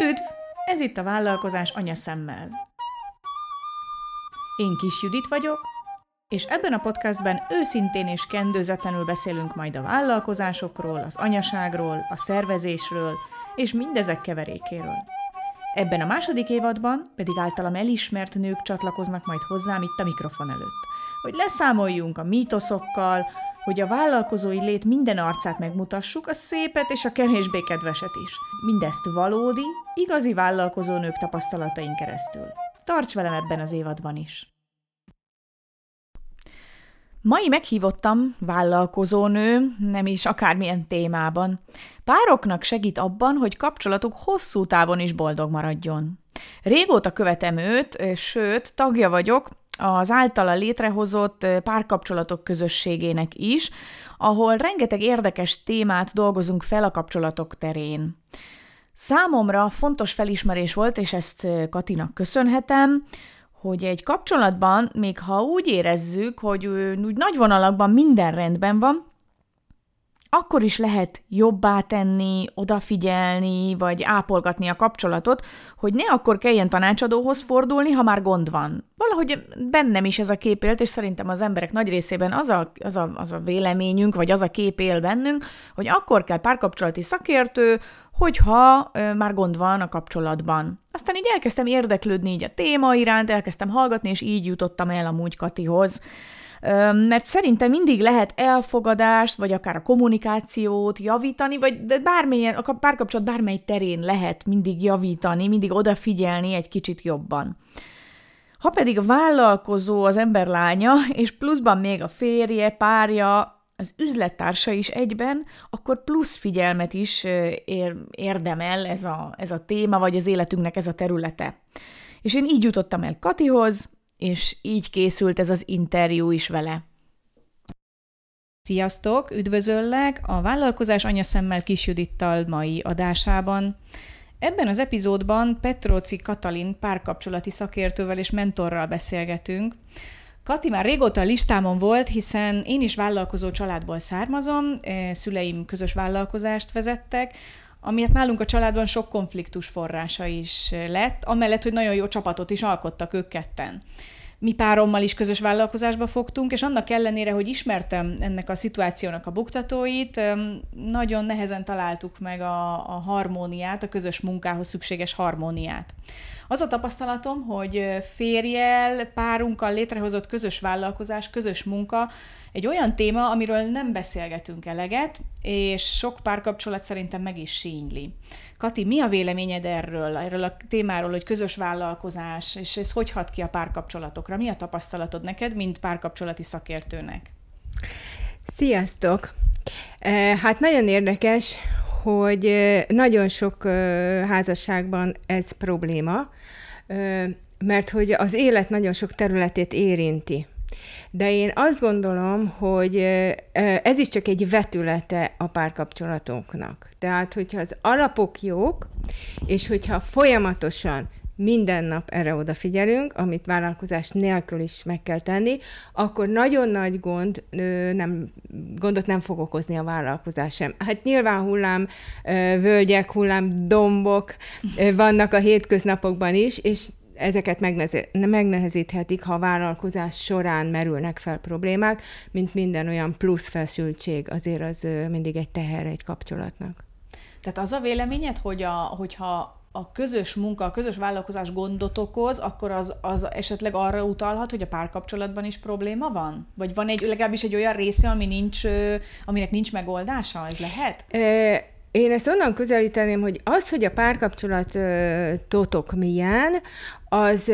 Üdv! Ez itt a vállalkozás anya szemmel. Én Kis Judit vagyok, és ebben a podcastben őszintén és kendőzetlenül beszélünk majd a vállalkozásokról, az anyaságról, a szervezésről és mindezek keverékéről. Ebben a második évadban pedig általam elismert nők csatlakoznak majd hozzám itt a mikrofon előtt, hogy leszámoljunk a mítoszokkal, hogy a vállalkozói lét minden arcát megmutassuk, a szépet és a kevésbé kedveset is. Mindezt valódi, igazi vállalkozónők tapasztalatain keresztül. Tarts velem ebben az évadban is! Mai meghívottam vállalkozónő, nem is akármilyen témában. Pároknak segít abban, hogy kapcsolatuk hosszú távon is boldog maradjon. Régóta követem őt, sőt, tagja vagyok az általa létrehozott párkapcsolatok közösségének is, ahol rengeteg érdekes témát dolgozunk fel a kapcsolatok terén. Számomra fontos felismerés volt, és ezt Katinak köszönhetem, hogy egy kapcsolatban, még ha úgy érezzük, hogy úgy nagy vonalakban minden rendben van, akkor is lehet jobbá tenni, odafigyelni, vagy ápolgatni a kapcsolatot, hogy ne akkor kelljen tanácsadóhoz fordulni, ha már gond van. Valahogy bennem is ez a kép élt, és szerintem az emberek nagy részében az a, az, a, az a véleményünk, vagy az a kép él bennünk, hogy akkor kell párkapcsolati szakértő, hogyha ö, már gond van a kapcsolatban. Aztán így elkezdtem érdeklődni így a téma iránt, elkezdtem hallgatni, és így jutottam el amúgy Katihoz mert szerintem mindig lehet elfogadást, vagy akár a kommunikációt javítani, vagy de bármilyen, a párkapcsolat bármely terén lehet mindig javítani, mindig odafigyelni egy kicsit jobban. Ha pedig vállalkozó az ember lánya, és pluszban még a férje, párja, az üzlettársa is egyben, akkor plusz figyelmet is ér, érdemel ez a, ez a téma, vagy az életünknek ez a területe. És én így jutottam el Katihoz, és így készült ez az interjú is vele. Sziasztok, üdvözöllek a Vállalkozás anyaszemmel Kis Judittal mai adásában. Ebben az epizódban Petróci Katalin párkapcsolati szakértővel és mentorral beszélgetünk. Kati már régóta a listámon volt, hiszen én is vállalkozó családból származom, eh, szüleim közös vállalkozást vezettek, amiért nálunk a családban sok konfliktus forrása is lett, amellett, hogy nagyon jó csapatot is alkottak ők ketten. Mi párommal is közös vállalkozásba fogtunk, és annak ellenére, hogy ismertem ennek a szituációnak a buktatóit, nagyon nehezen találtuk meg a, a harmóniát, a közös munkához szükséges harmóniát. Az a tapasztalatom, hogy férjel, párunkkal létrehozott közös vállalkozás, közös munka egy olyan téma, amiről nem beszélgetünk eleget, és sok párkapcsolat szerintem meg is sínyli. Kati, mi a véleményed erről, erről a témáról, hogy közös vállalkozás, és ez hogy hat ki a párkapcsolatokra? Mi a tapasztalatod neked, mint párkapcsolati szakértőnek? Sziasztok! Hát nagyon érdekes, hogy nagyon sok házasságban ez probléma, mert hogy az élet nagyon sok területét érinti. De én azt gondolom, hogy ez is csak egy vetülete a párkapcsolatoknak. Tehát, hogyha az alapok jók, és hogyha folyamatosan minden nap erre odafigyelünk, amit vállalkozás nélkül is meg kell tenni, akkor nagyon nagy gond, nem, gondot nem fog okozni a vállalkozás sem. Hát nyilván hullám völgyek, hullám dombok vannak a hétköznapokban is, és ezeket megnehezíthetik, ha a vállalkozás során merülnek fel problémák, mint minden olyan plusz feszültség, azért az mindig egy teher egy kapcsolatnak. Tehát az a véleményed, hogy a, hogyha a közös munka, a közös vállalkozás gondot okoz, akkor az, az esetleg arra utalhat, hogy a párkapcsolatban is probléma van? Vagy van egy legalábbis egy olyan része, ami nincs, aminek nincs megoldása? Ez lehet? Én ezt onnan közelíteném, hogy az, hogy a párkapcsolatotok milyen, az,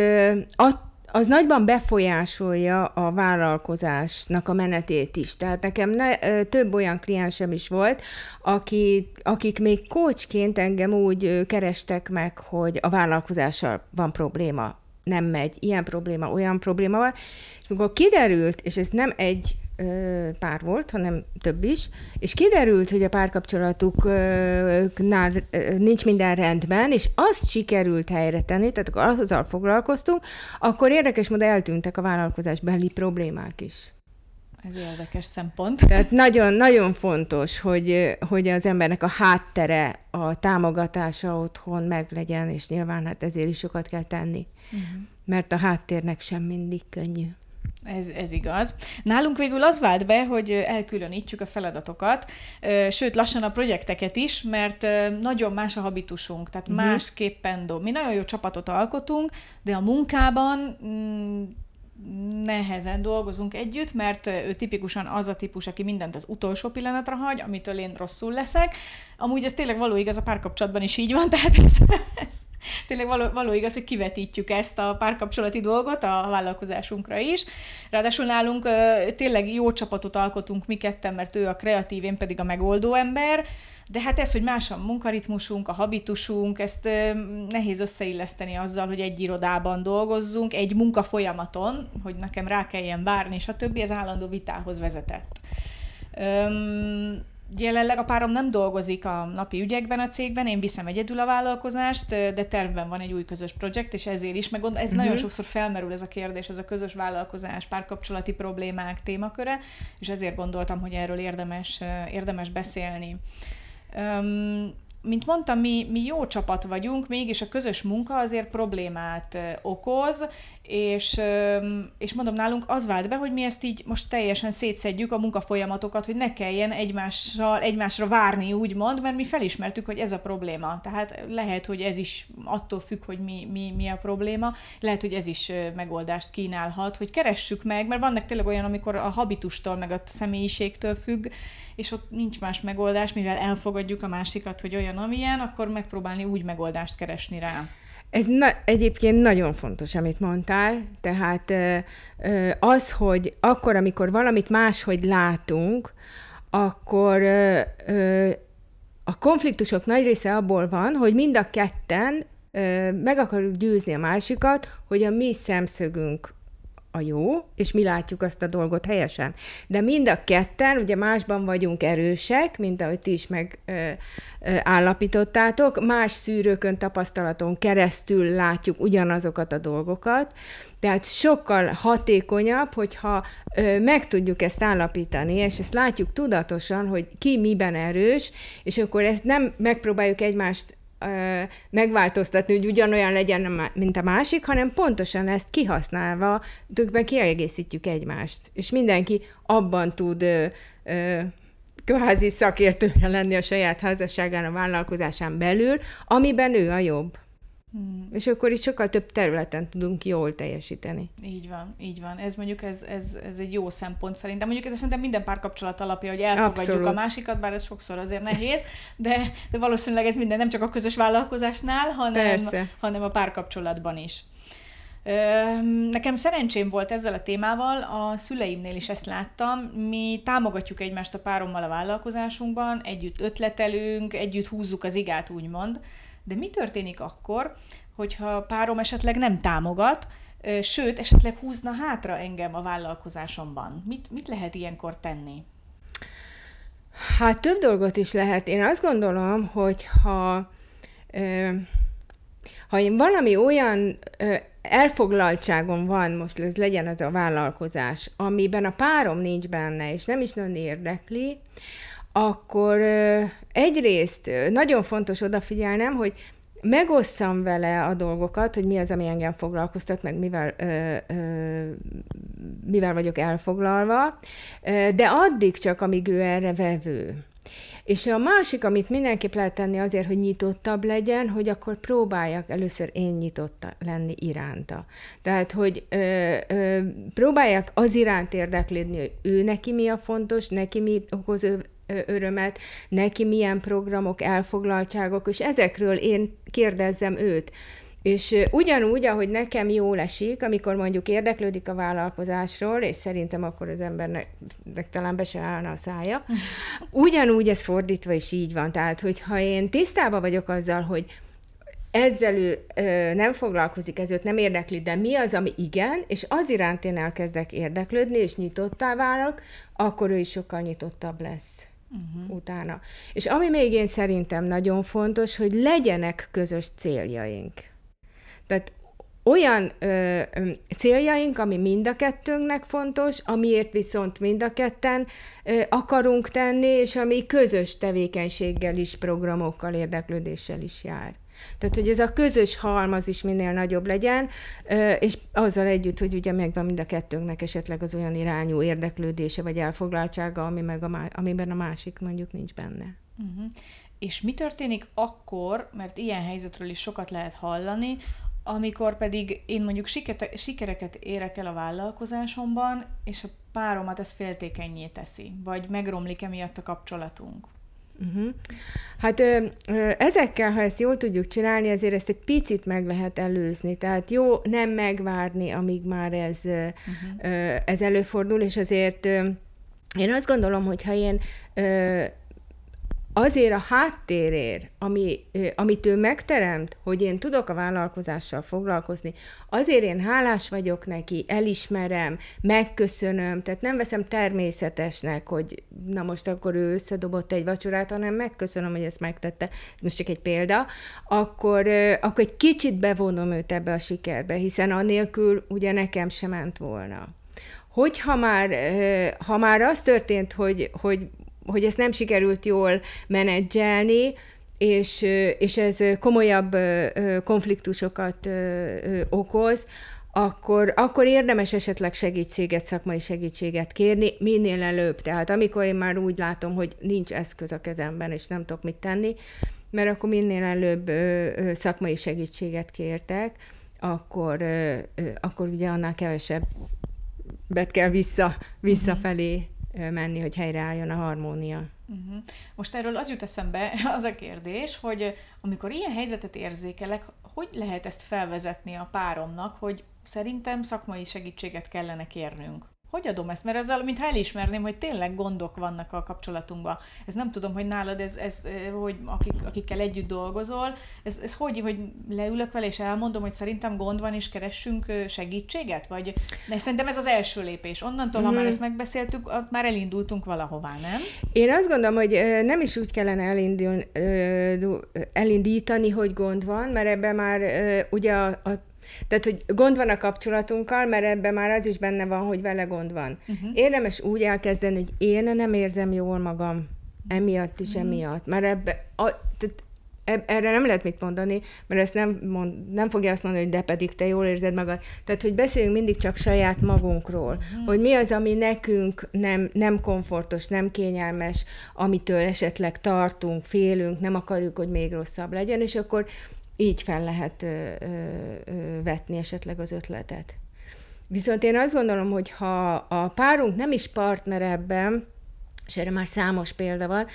az nagyban befolyásolja a vállalkozásnak a menetét is. Tehát nekem ne, több olyan kliensem is volt, akik, akik még kócsként engem úgy kerestek meg, hogy a vállalkozással van probléma, nem megy, ilyen probléma, olyan probléma van, és amikor kiderült, és ez nem egy pár volt, hanem több is, és kiderült, hogy a párkapcsolatuknál nincs minden rendben, és azt sikerült helyre tenni, tehát akkor azzal foglalkoztunk, akkor érdekes módon eltűntek a vállalkozás belli problémák is. ez érdekes szempont. Tehát nagyon-nagyon fontos, hogy, hogy az embernek a háttere, a támogatása otthon meglegyen, és nyilván hát ezért is sokat kell tenni. Uh-huh. Mert a háttérnek sem mindig könnyű. Ez, ez igaz. Nálunk végül az vált be, hogy elkülönítjük a feladatokat, sőt, lassan a projekteket is, mert nagyon más a habitusunk, tehát uh-huh. másképpen dob. Mi nagyon jó csapatot alkotunk, de a munkában mm, nehezen dolgozunk együtt, mert ő tipikusan az a típus, aki mindent az utolsó pillanatra hagy, amitől én rosszul leszek. Amúgy ez tényleg való igaz, a párkapcsolatban is így van, tehát ez, ez tényleg való, való igaz, hogy kivetítjük ezt a párkapcsolati dolgot a vállalkozásunkra is. Ráadásul nálunk tényleg jó csapatot alkotunk mi ketten, mert ő a kreatív, én pedig a megoldó ember, de hát ez, hogy más a munkaritmusunk, a habitusunk, ezt nehéz összeilleszteni azzal, hogy egy irodában dolgozzunk, egy munkafolyamaton, hogy nekem rá kelljen várni, és a többi, ez állandó vitához vezetett. Jelenleg a párom nem dolgozik a napi ügyekben a cégben, én viszem egyedül a vállalkozást, de tervben van egy új közös projekt, és ezért is, meg ez uh-huh. nagyon sokszor felmerül ez a kérdés, ez a közös vállalkozás, párkapcsolati problémák témaköre, és ezért gondoltam, hogy erről érdemes, érdemes beszélni. Um, mint mondtam, mi, mi jó csapat vagyunk, mégis a közös munka azért problémát okoz, és, és mondom, nálunk az vált be, hogy mi ezt így most teljesen szétszedjük a munkafolyamatokat, hogy ne kelljen egymással, egymásra várni, úgymond, mert mi felismertük, hogy ez a probléma. Tehát lehet, hogy ez is attól függ, hogy mi, mi, mi a probléma, lehet, hogy ez is megoldást kínálhat, hogy keressük meg, mert vannak tényleg olyan, amikor a habitustól, meg a személyiségtől függ, és ott nincs más megoldás, mivel elfogadjuk a másikat, hogy olyan, amilyen, akkor megpróbálni úgy megoldást keresni rá. Ez na, egyébként nagyon fontos, amit mondtál, tehát az, hogy akkor, amikor valamit máshogy látunk, akkor a konfliktusok nagy része abból van, hogy mind a ketten meg akarjuk győzni a másikat, hogy a mi szemszögünk a jó, és mi látjuk azt a dolgot helyesen. De mind a ketten, ugye másban vagyunk erősek, mint ahogy ti is megállapítottátok, más szűrőkön, tapasztalaton keresztül látjuk ugyanazokat a dolgokat, tehát sokkal hatékonyabb, hogyha ö, meg tudjuk ezt állapítani, és ezt látjuk tudatosan, hogy ki miben erős, és akkor ezt nem megpróbáljuk egymást megváltoztatni, hogy ugyanolyan legyen, mint a másik, hanem pontosan ezt kihasználva tulajdonképpen kiegészítjük egymást. És mindenki abban tud ö, kvázi szakértője lenni a saját házasságán, a vállalkozásán belül, amiben ő a jobb. Hmm. És akkor itt sokkal több területen tudunk jól teljesíteni. Így van, így van. Ez mondjuk ez, ez, ez egy jó szempont szerintem. Mondjuk ez szerintem minden párkapcsolat alapja, hogy elfogadjuk Abszolút. a másikat, bár ez sokszor azért nehéz, de, de valószínűleg ez minden nem csak a közös vállalkozásnál, hanem, hanem a párkapcsolatban is. Nekem szerencsém volt ezzel a témával, a szüleimnél is ezt láttam. Mi támogatjuk egymást a párommal a vállalkozásunkban, együtt ötletelünk, együtt húzzuk az igát, úgymond. De mi történik akkor, hogyha párom esetleg nem támogat, sőt, esetleg húzna hátra engem a vállalkozásomban? Mit, mit lehet ilyenkor tenni? Hát több dolgot is lehet. Én azt gondolom, hogy ha, ha én valami olyan elfoglaltságom van, most ez legyen az a vállalkozás, amiben a párom nincs benne, és nem is nagyon érdekli, akkor egyrészt nagyon fontos odafigyelnem, hogy megosszam vele a dolgokat, hogy mi az, ami engem foglalkoztat, meg mivel, ö, ö, mivel vagyok elfoglalva, de addig csak, amíg ő erre vevő. És a másik, amit mindenképp lehet tenni azért, hogy nyitottabb legyen, hogy akkor próbáljak először én nyitott lenni iránta. Tehát, hogy ö, ö, próbáljak az iránt érdeklődni, hogy ő neki mi a fontos, neki mi okoz örömet, neki milyen programok, elfoglaltságok, és ezekről én kérdezzem őt. És ugyanúgy, ahogy nekem jól esik, amikor mondjuk érdeklődik a vállalkozásról, és szerintem akkor az embernek talán be se állna a szája, ugyanúgy ez fordítva is így van. Tehát, hogyha én tisztában vagyok azzal, hogy ezzel ő ö, nem foglalkozik, ez őt nem érdekli, de mi az, ami igen, és az iránt én elkezdek érdeklődni, és nyitottá válok, akkor ő is sokkal nyitottabb lesz uh-huh. utána. És ami még én szerintem nagyon fontos, hogy legyenek közös céljaink. Tehát olyan ö, céljaink, ami mind a kettőnknek fontos, amiért viszont mind a ketten ö, akarunk tenni, és ami közös tevékenységgel is, programokkal, érdeklődéssel is jár. Tehát, hogy ez a közös halmaz is minél nagyobb legyen, és azzal együtt, hogy ugye megvan mind a kettőnknek esetleg az olyan irányú érdeklődése vagy elfoglaltsága, ami meg a, amiben a másik mondjuk nincs benne. Uh-huh. És mi történik akkor, mert ilyen helyzetről is sokat lehet hallani, amikor pedig én mondjuk sikete, sikereket érek el a vállalkozásomban, és a páromat ez féltékenyé teszi, vagy megromlik emiatt a kapcsolatunk. Uh-huh. Hát ö, ö, ezekkel, ha ezt jól tudjuk csinálni, azért ezt egy picit meg lehet előzni. Tehát jó nem megvárni, amíg már ez, uh-huh. ö, ez előfordul, és azért ö, én azt gondolom, hogy ha én ö, azért a háttérért, ami, amit ő megteremt, hogy én tudok a vállalkozással foglalkozni, azért én hálás vagyok neki, elismerem, megköszönöm, tehát nem veszem természetesnek, hogy na most akkor ő összedobott egy vacsorát, hanem megköszönöm, hogy ezt megtette, most csak egy példa, akkor, akkor egy kicsit bevonom őt ebbe a sikerbe, hiszen anélkül ugye nekem sem ment volna. Hogyha már, ha már az történt, hogy, hogy hogy ezt nem sikerült jól menedzselni, és, és ez komolyabb konfliktusokat okoz, akkor, akkor érdemes esetleg segítséget, szakmai segítséget kérni, minél előbb. Tehát amikor én már úgy látom, hogy nincs eszköz a kezemben, és nem tudok mit tenni, mert akkor minél előbb ö, ö, szakmai segítséget kértek, akkor, ö, ö, akkor ugye annál kevesebb bet kell vissza, visszafelé menni, hogy helyreálljon a harmónia. Uh-huh. Most erről az jut eszembe, az a kérdés, hogy amikor ilyen helyzetet érzékelek, hogy lehet ezt felvezetni a páromnak, hogy szerintem szakmai segítséget kellene kérnünk? Hogy adom ezt? Mert ezzel, mintha elismerném, hogy tényleg gondok vannak a kapcsolatunkban. Ez nem tudom, hogy nálad ez, ez hogy akik, akikkel együtt dolgozol, ez, ez hogy, hogy leülök vele és elmondom, hogy szerintem gond van, és keressünk segítséget? Vagy de szerintem ez az első lépés. Onnantól, mm. ha már mhm. ezt megbeszéltük, már elindultunk valahová, nem? Én azt gondolom, hogy nem is úgy kellene elindul, elindítani, hogy gond van, mert ebben már ugye a, a tehát, hogy gond van a kapcsolatunkkal, mert ebben már az is benne van, hogy vele gond van. Uh-huh. Érdemes úgy elkezdeni, hogy én nem érzem jól magam emiatt is, uh-huh. emiatt. Mert ebbe, a, tehát erre nem lehet mit mondani, mert ezt nem, mond, nem fogja azt mondani, hogy de pedig te jól érzed magad. Tehát, hogy beszéljünk mindig csak saját magunkról, uh-huh. hogy mi az, ami nekünk nem, nem komfortos, nem kényelmes, amitől esetleg tartunk, félünk, nem akarjuk, hogy még rosszabb legyen, és akkor így fel lehet ö, ö, vetni esetleg az ötletet. Viszont én azt gondolom, hogy ha a párunk nem is partner ebben, és erre már számos példa van,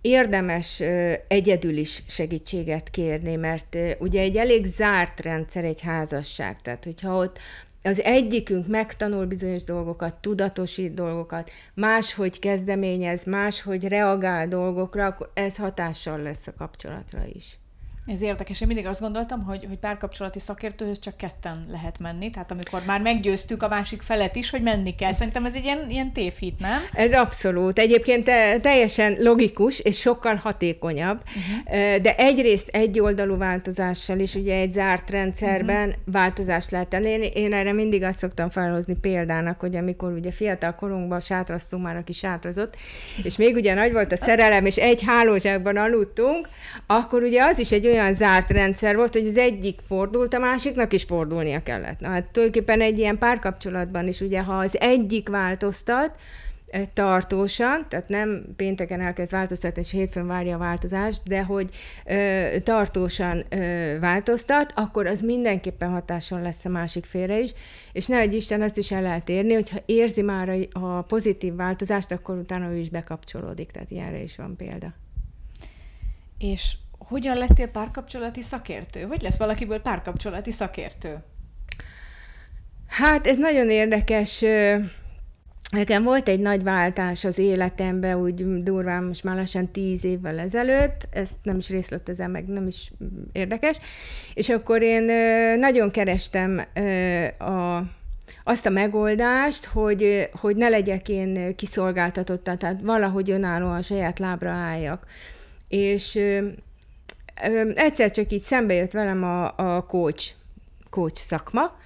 érdemes egyedül is segítséget kérni, mert ugye egy elég zárt rendszer egy házasság, tehát hogyha ott az egyikünk megtanul bizonyos dolgokat, tudatosít dolgokat, máshogy kezdeményez, máshogy reagál dolgokra, akkor ez hatással lesz a kapcsolatra is. Ez érdekes. Én mindig azt gondoltam, hogy, hogy párkapcsolati szakértőhöz csak ketten lehet menni. Tehát amikor már meggyőztük a másik felet is, hogy menni kell. Szerintem ez egy ilyen, ilyen tévhit, nem? Ez abszolút. Egyébként teljesen logikus és sokkal hatékonyabb. Uh-huh. De egyrészt egyoldalú változással is, ugye egy zárt rendszerben uh-huh. változást lehet. Én, én erre mindig azt szoktam felhozni példának, hogy amikor ugye fiatal korunkban sátraztunk már, aki sátrazott, és még ugye nagy volt a szerelem, és egy hálózsákban aludtunk, akkor ugye az is egy olyan olyan zárt rendszer volt, hogy az egyik fordult, a másiknak is fordulnia kellett. Na, hát tulajdonképpen egy ilyen párkapcsolatban is, ugye, ha az egyik változtat, eh, tartósan, tehát nem pénteken elkezd változtatni, és hétfőn várja a változást, de hogy ö, eh, tartósan ö, eh, változtat, akkor az mindenképpen hatással lesz a másik félre is, és ne egy Isten azt is el lehet érni, hogyha érzi már a, a pozitív változást, akkor utána ő is bekapcsolódik, tehát ilyenre is van példa. És hogyan lettél párkapcsolati szakértő? Hogy lesz valakiből párkapcsolati szakértő? Hát ez nagyon érdekes. Nekem volt egy nagy váltás az életemben, úgy durván most már lassan tíz évvel ezelőtt, ezt nem is részletezem meg, nem is érdekes, és akkor én nagyon kerestem a, azt a megoldást, hogy, hogy ne legyek én kiszolgáltatott, tehát valahogy önállóan saját lábra álljak. És egyszer csak így szembe jött velem a, a coach, coach szakma,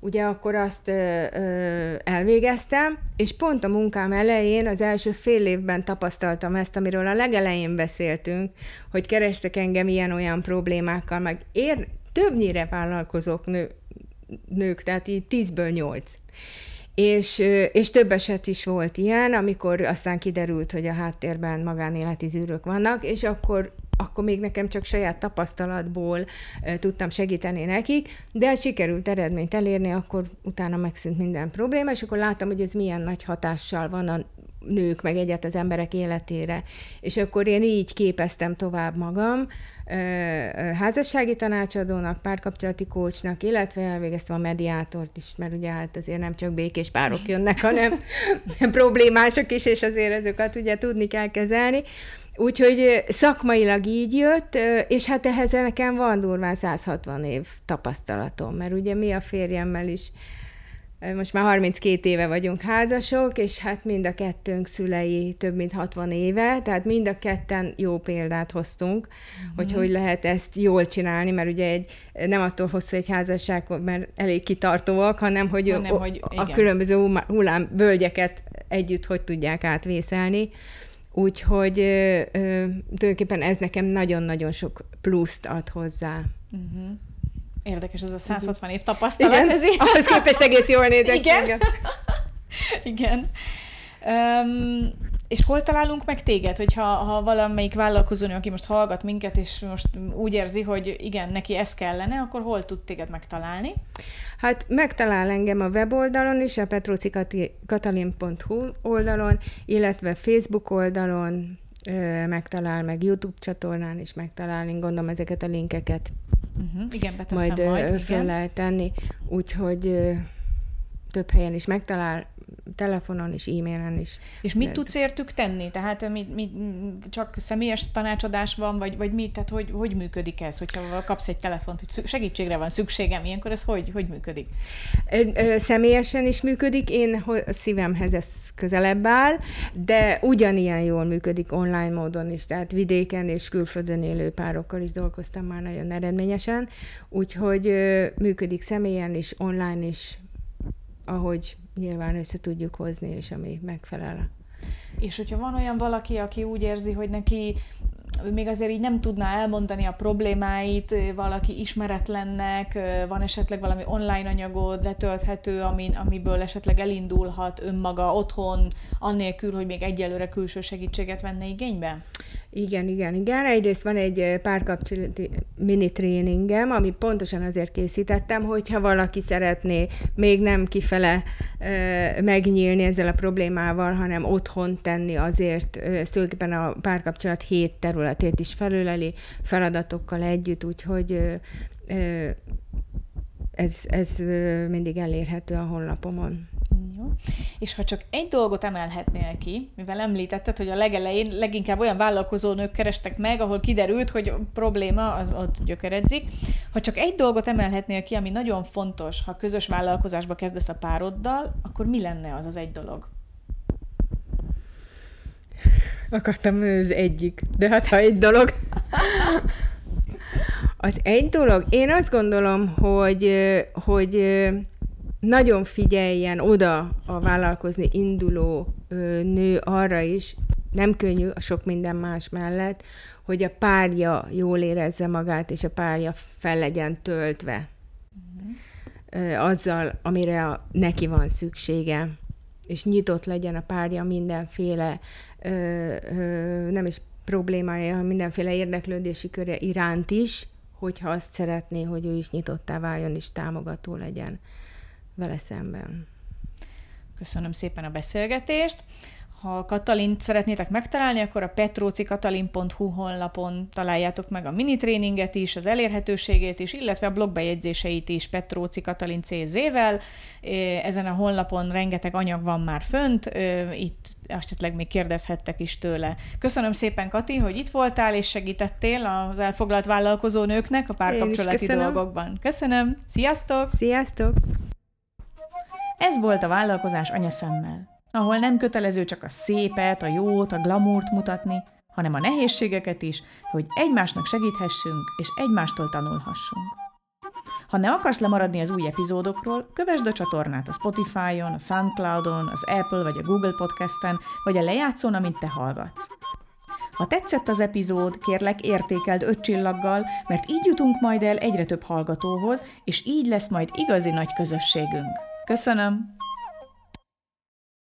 ugye akkor azt ö, ö, elvégeztem, és pont a munkám elején, az első fél évben tapasztaltam ezt, amiről a legelején beszéltünk, hogy kerestek engem ilyen-olyan problémákkal, meg ér, többnyire vállalkozók nő, nők, tehát így tízből nyolc. És, és több eset is volt ilyen, amikor aztán kiderült, hogy a háttérben magánéleti zűrök vannak, és akkor akkor még nekem csak saját tapasztalatból tudtam segíteni nekik, de sikerült eredményt elérni, akkor utána megszűnt minden probléma, és akkor láttam, hogy ez milyen nagy hatással van a nők, meg egyet az emberek életére. És akkor én így képeztem tovább magam, házassági tanácsadónak, párkapcsolati kócsnak, illetve elvégeztem a mediátort is, mert ugye hát azért nem csak békés párok jönnek, hanem problémások is, és azért ezeket ugye tudni kell kezelni. Úgyhogy szakmailag így jött, és hát ehhez nekem van durván 160 év tapasztalatom, mert ugye mi a férjemmel is most már 32 éve vagyunk házasok, és hát mind a kettőnk szülei több mint 60 éve, tehát mind a ketten jó példát hoztunk, uh-huh. hogy hogy lehet ezt jól csinálni, mert ugye egy, nem attól hosszú egy házasság, mert elég kitartóak, hanem hogy, hanem, a, hogy a különböző hullám völgyeket együtt hogy tudják átvészelni. Úgyhogy ö, ö, tulajdonképpen ez nekem nagyon-nagyon sok pluszt ad hozzá. Uh-huh. Érdekes ez a 160 év tapasztalat. Igen, ez ahhoz képest egész jól nézek. Igen. Igen. Igen. Um, és hol találunk meg téged, hogyha ha valamelyik vállalkozónő, aki most hallgat minket, és most úgy érzi, hogy igen, neki ez kellene, akkor hol tud téged megtalálni? Hát megtalál engem a weboldalon is, a petrocikatalin.hu oldalon, illetve Facebook oldalon, megtalál, meg YouTube csatornán is megtalál, én gondolom ezeket a linkeket uh-huh. igen, majd, majd fel lehet tenni, úgyhogy több helyen is megtalál, telefonon is, e-mailen is. És mit tudsz értük tenni? Tehát mi, mi, csak személyes tanácsadás van, vagy, vagy mi? Tehát hogy, hogy működik ez, hogyha kapsz egy telefont, hogy segítségre van szükségem, ilyenkor ez hogy, hogy működik? Személyesen is működik, én a szívemhez ez közelebb áll, de ugyanilyen jól működik online módon is, tehát vidéken és külföldön élő párokkal is dolgoztam már nagyon eredményesen, úgyhogy működik személyen is, online is, ahogy nyilván össze tudjuk hozni, és ami megfelel. És hogyha van olyan valaki, aki úgy érzi, hogy neki még azért így nem tudná elmondani a problémáit, valaki ismeretlennek, van esetleg valami online anyagod letölthető, amin, amiből esetleg elindulhat önmaga otthon, annélkül, hogy még egyelőre külső segítséget venne igénybe? Igen, igen, igen. Egyrészt van egy párkapcsolati mini tréningem, ami pontosan azért készítettem, hogyha valaki szeretné még nem kifele e, megnyílni ezzel a problémával, hanem otthon tenni azért, ez a párkapcsolat hét területét is felüleli feladatokkal együtt, úgyhogy e, ez, ez mindig elérhető a honlapomon. Jó. És ha csak egy dolgot emelhetnél ki, mivel említetted, hogy a legelején leginkább olyan vállalkozó nők kerestek meg, ahol kiderült, hogy a probléma az ott gyökeredzik. Ha csak egy dolgot emelhetnél ki, ami nagyon fontos, ha közös vállalkozásba kezdesz a pároddal, akkor mi lenne az az egy dolog? Akartam az egyik, de hát ha egy dolog. Az egy dolog, én azt gondolom, hogy, hogy nagyon figyeljen oda a vállalkozni induló nő arra is, nem könnyű a sok minden más mellett, hogy a párja jól érezze magát, és a párja fel legyen töltve. Azzal, amire a, neki van szüksége, és nyitott legyen a párja mindenféle, ö, ö, nem is problémája, mindenféle érdeklődési köre iránt is, hogyha azt szeretné, hogy ő is nyitottá váljon, és támogató legyen vele szemben. Köszönöm szépen a beszélgetést. Ha Katalint szeretnétek megtalálni, akkor a petrocikatalin.hu honlapon találjátok meg a mini tréninget is, az elérhetőségét is, illetve a blogbejegyzéseit is Petróci Katalin CZ-vel. Ezen a honlapon rengeteg anyag van már fönt, itt esetleg még kérdezhettek is tőle. Köszönöm szépen, Kati, hogy itt voltál és segítettél az elfoglalt vállalkozó nőknek a párkapcsolati dolgokban. Köszönöm, sziasztok! Sziasztok! Ez volt a vállalkozás anyaszemmel, ahol nem kötelező csak a szépet, a jót, a glamúrt mutatni, hanem a nehézségeket is, hogy egymásnak segíthessünk és egymástól tanulhassunk. Ha nem akarsz lemaradni az új epizódokról, kövesd a csatornát a Spotify-on, a Soundcloud-on, az Apple vagy a Google Podcast-en, vagy a lejátszón, amit te hallgatsz. Ha tetszett az epizód, kérlek értékeld öt csillaggal, mert így jutunk majd el egyre több hallgatóhoz, és így lesz majd igazi nagy közösségünk. Köszönöm!